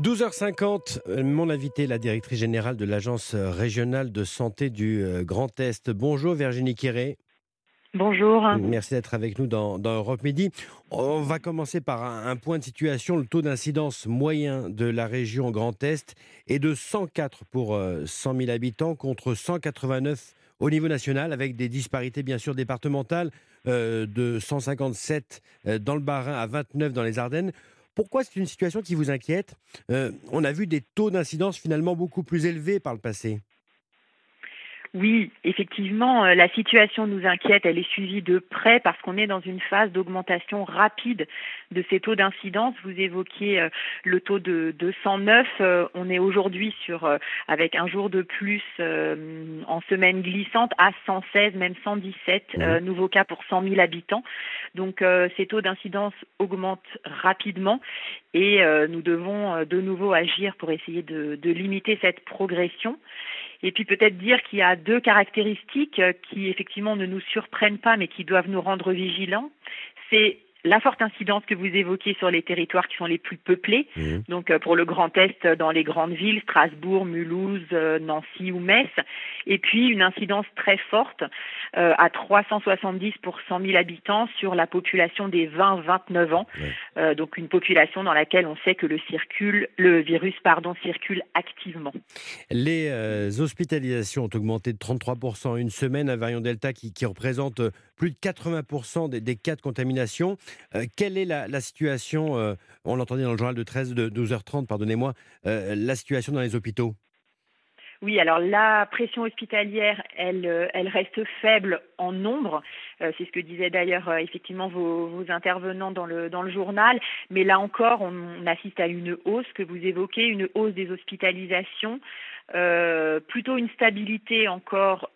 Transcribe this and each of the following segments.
12h50, euh, mon invité, la directrice générale de l'Agence régionale de santé du euh, Grand Est. Bonjour Virginie Quéré. Bonjour. Merci d'être avec nous dans, Europe Midi. On va commencer par un, point de situation. Le taux d'incidence moyen de la région Grand Est est de 104 pour 100 euh, 000 habitants contre 189 au niveau national, avec des disparités bien sûr départementales de 157 dans le Bas-Rhin à 29 dans les Ardennes. Pourquoi c'est une situation qui vous inquiète? Euh, On a vu des taux d'incidence finalement beaucoup plus élevés par le passé. Oui, effectivement, euh, la situation nous inquiète. Elle est suivie de près parce qu'on est dans une phase d'augmentation rapide de ces taux d'incidence. Vous évoquiez euh, le taux de, 109. Euh, on est aujourd'hui sur, avec un jour de plus en semaine glissante, à 116, même 117 mmh. nouveaux cas pour 100 000 habitants. Donc, ces taux d'incidence augmentent rapidement et nous devons de nouveau agir pour essayer de limiter cette progression. Et puis peut-être dire qu'il y a deux caractéristiques euh, qui effectivement ne nous surprennent pas mais qui doivent nous rendre vigilants. C'est la forte incidence que vous évoquez sur les territoires qui sont les plus peuplés, mmh. donc euh, pour le Grand Est dans les grandes villes, Strasbourg, Mulhouse, euh, Nancy ou Metz, et puis une incidence très forte euh, à 370 pour 100 000 habitants sur la population des 20-29 ans, donc une population dans laquelle on sait que le, circule, le virus pardon, circule activement. Les hospitalisations ont augmenté de 33% en une semaine, un variant Delta qui, qui représente plus de 80% des, cas de contamination. Euh, quelle est la, situation, euh, on l'entendait dans le journal de 13, de 12h30, pardonnez-moi, euh, la situation dans les hôpitaux? Oui, alors la pression hospitalière, elle, elle reste faible en nombre. c'est ce que disaient d'ailleurs effectivement vos, intervenants dans le, dans le journal. Mais là encore, on, assiste à une hausse que vous évoquez, une hausse des hospitalisations. plutôt une stabilité encore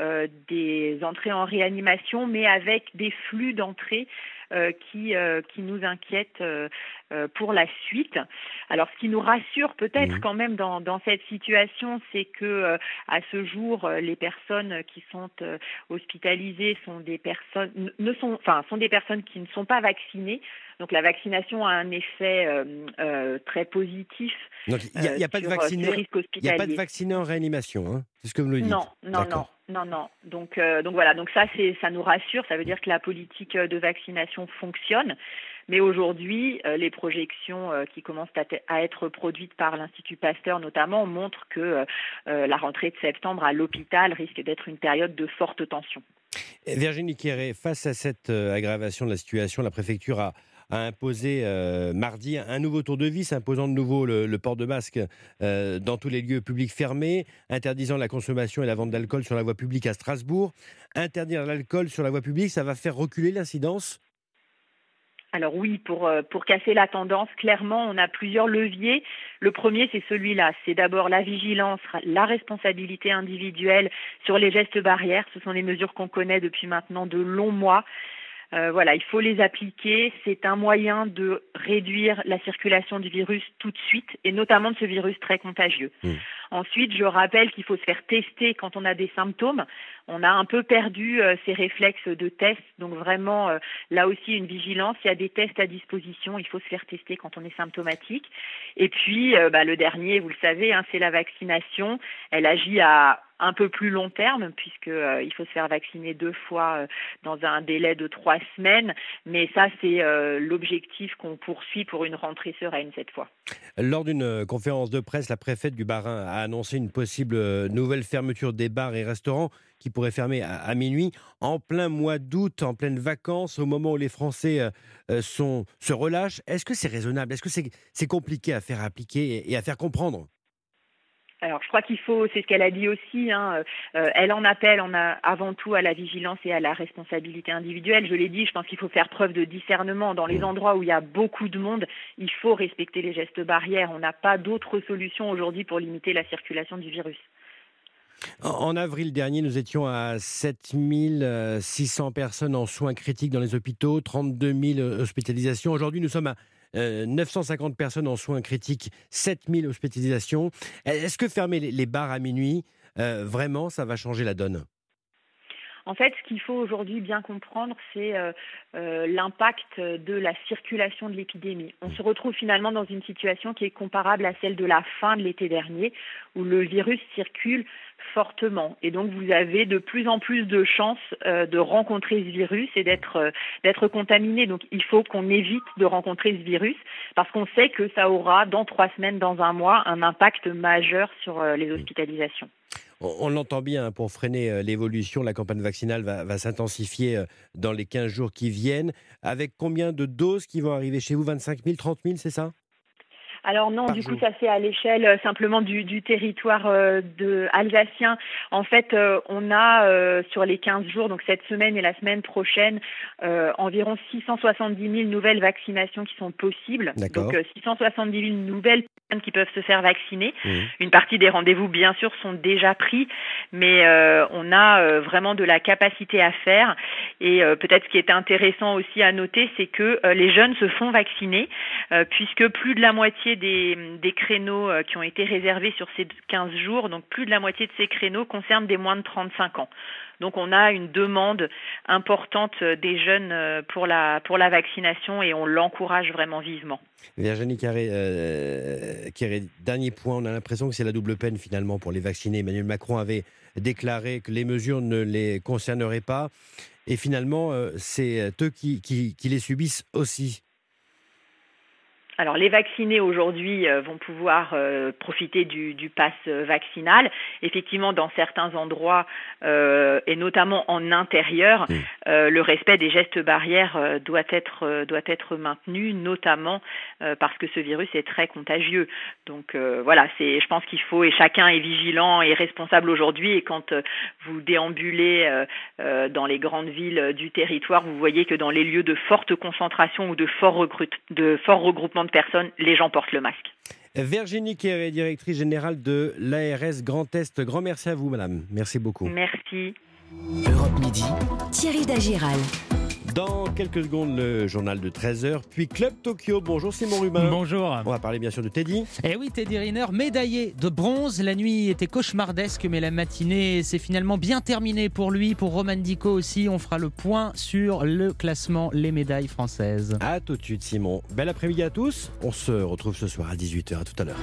des entrées en réanimation, mais avec des flux d'entrées euh, qui, euh, qui nous inquiète euh, pour la suite. Alors, ce qui nous rassure peut-être quand même dans, dans cette situation, c'est que à ce jour, les personnes qui sont hospitalisées sont des personnes ne sont, enfin, sont des personnes qui ne sont pas vaccinées. Donc la vaccination a un effet très positif. Donc il n'y a, pas de vacciné. Il n'y a pas de vacciné en réanimation, hein c'est ce que vous nous dites. Non, non, non. Non, non. Donc, euh, donc voilà. Donc ça, c'est, ça nous rassure. Ça veut dire que la politique de vaccination fonctionne. Mais aujourd'hui, euh, les projections euh, qui commencent à, être produites par l'Institut Pasteur notamment montrent que la rentrée de septembre à l'hôpital risque d'être une période de forte tension. Virginie Quéré, face à cette aggravation de la situation, la préfecture a a imposé euh, mardi un nouveau tour de vis, imposant de nouveau le, port de masque euh, dans tous les lieux publics fermés, interdisant la consommation et la vente d'alcool sur la voie publique à Strasbourg. Interdire l'alcool sur la voie publique, ça va faire reculer l'incidence? Alors oui, pour, euh, pour casser la tendance, clairement, on a plusieurs leviers. Le premier, c'est celui-là. C'est d'abord la vigilance, la responsabilité individuelle sur les gestes barrières. Ce sont des mesures qu'on connaît depuis maintenant de longs mois. Euh, voilà, il faut les appliquer. C'est un moyen de réduire la circulation du virus tout de suite, et notamment de ce virus très contagieux. Mmh. Ensuite, je rappelle qu'il faut se faire tester quand on a des symptômes. On a un peu perdu euh, ces réflexes de test, donc vraiment euh, là aussi une vigilance. Il y a des tests à disposition, il faut se faire tester quand on est symptomatique. Et puis, bah, le dernier, vous le savez, hein, c'est la vaccination. Elle agit à un peu plus long terme, puisqu'il euh, faut se faire vacciner deux fois euh, dans un délai de trois semaines. Mais ça, c'est euh, l'objectif qu'on poursuit pour une rentrée sereine cette fois. Lors d'une conférence de presse, la préfète du Bas-Rhin a annoncé une possible nouvelle fermeture des bars et restaurants qui pourraient fermer à, minuit en plein mois d'août, en pleine vacances, au moment où les Français se relâchent. Est-ce que c'est raisonnable? Est-ce que c'est compliqué à faire appliquer et à faire comprendre? Alors, je crois qu'il faut, c'est ce qu'elle a dit aussi, hein, euh, elle en appelle on a avant tout à la vigilance et à la responsabilité individuelle. Je l'ai dit, je pense qu'il faut faire preuve de discernement. Dans les mmh. endroits où il y a beaucoup de monde, il faut respecter les gestes barrières. On n'a pas d'autre solution aujourd'hui pour limiter la circulation du virus. En avril dernier, nous étions à 7600 personnes en soins critiques dans les hôpitaux, 32 000 hospitalisations. Aujourd'hui, nous sommes à 950 euh, personnes en soins critiques, 7000 hospitalisations. Est-ce que fermer les bars à minuit, euh, vraiment, ça va changer la donne? En fait, ce qu'il faut aujourd'hui bien comprendre, c'est euh, euh, l'impact de la circulation de l'épidémie. On se retrouve finalement dans une situation qui est comparable à celle de la fin de l'été dernier, où le virus circule fortement. Et donc, vous avez de plus en plus de chances euh, de rencontrer ce virus et d'être d'être contaminé. Donc, il faut qu'on évite de rencontrer ce virus parce qu'on sait que ça aura, dans trois semaines, dans un mois, un impact majeur sur les hospitalisations. On, l'entend bien, hein, pour freiner euh, l'évolution, la campagne vaccinale va, s'intensifier euh, dans les 15 jours qui viennent. Avec combien de doses qui vont arriver chez vous? 25 000, 30 000, c'est ça? Alors non, du coup, ça c'est à l'échelle euh, simplement du, territoire de alsacien. En fait, on a sur les 15 jours, donc cette semaine et la semaine prochaine, environ 670 000 nouvelles vaccinations qui sont possibles. Donc 670 000 nouvelles qui peuvent se faire vacciner. Mmh. Une partie des rendez-vous, bien sûr, sont déjà pris, mais euh, on a euh, vraiment de la capacité à faire. Et euh, peut-être ce qui est intéressant aussi à noter, c'est que les jeunes se font vacciner, puisque plus de la moitié des, créneaux qui ont été réservés sur ces 15 jours, donc plus de la moitié de ces créneaux concernent des moins de 35 ans. Donc on a une demande importante des jeunes euh, pour la, pour la vaccination et on l'encourage vraiment vivement. Virginie Carré, euh, dernier point, on a l'impression que c'est la double peine finalement pour les vacciner. Emmanuel Macron avait déclaré que les mesures ne les concerneraient pas et finalement euh, c'est eux qui les subissent aussi. Alors les vaccinés aujourd'hui euh, vont pouvoir euh, profiter du, du pass vaccinal. Effectivement, dans certains endroits euh, et notamment en intérieur, le respect des gestes barrières doit être doit être maintenu, notamment parce que ce virus est très contagieux. Donc voilà, c'est je pense qu'il faut et chacun est vigilant et responsable aujourd'hui. Et quand vous déambulez dans les grandes villes du territoire, vous voyez que dans les lieux de forte concentration ou de fort, de fort regroupement de personnes, les gens portent le masque. Virginie Kéré, directrice générale de l'ARS Grand Est. Grand merci à vous, madame. Merci beaucoup. Merci. Europe Midi. Thierry Dagiral. Dans quelques secondes, le journal de 13h, puis Club Tokyo. Bonjour Simon Rubin. Bonjour. On va parler bien sûr de Teddy. Eh oui, Teddy Riner, médaillé de bronze. La nuit était cauchemardesque, mais la matinée s'est finalement bien terminée pour lui. Pour Roman Dico aussi, on fera le point sur le classement, les médailles françaises. A tout de suite Simon. Bel après-midi à tous. On se retrouve ce soir à 18h. À tout à l'heure.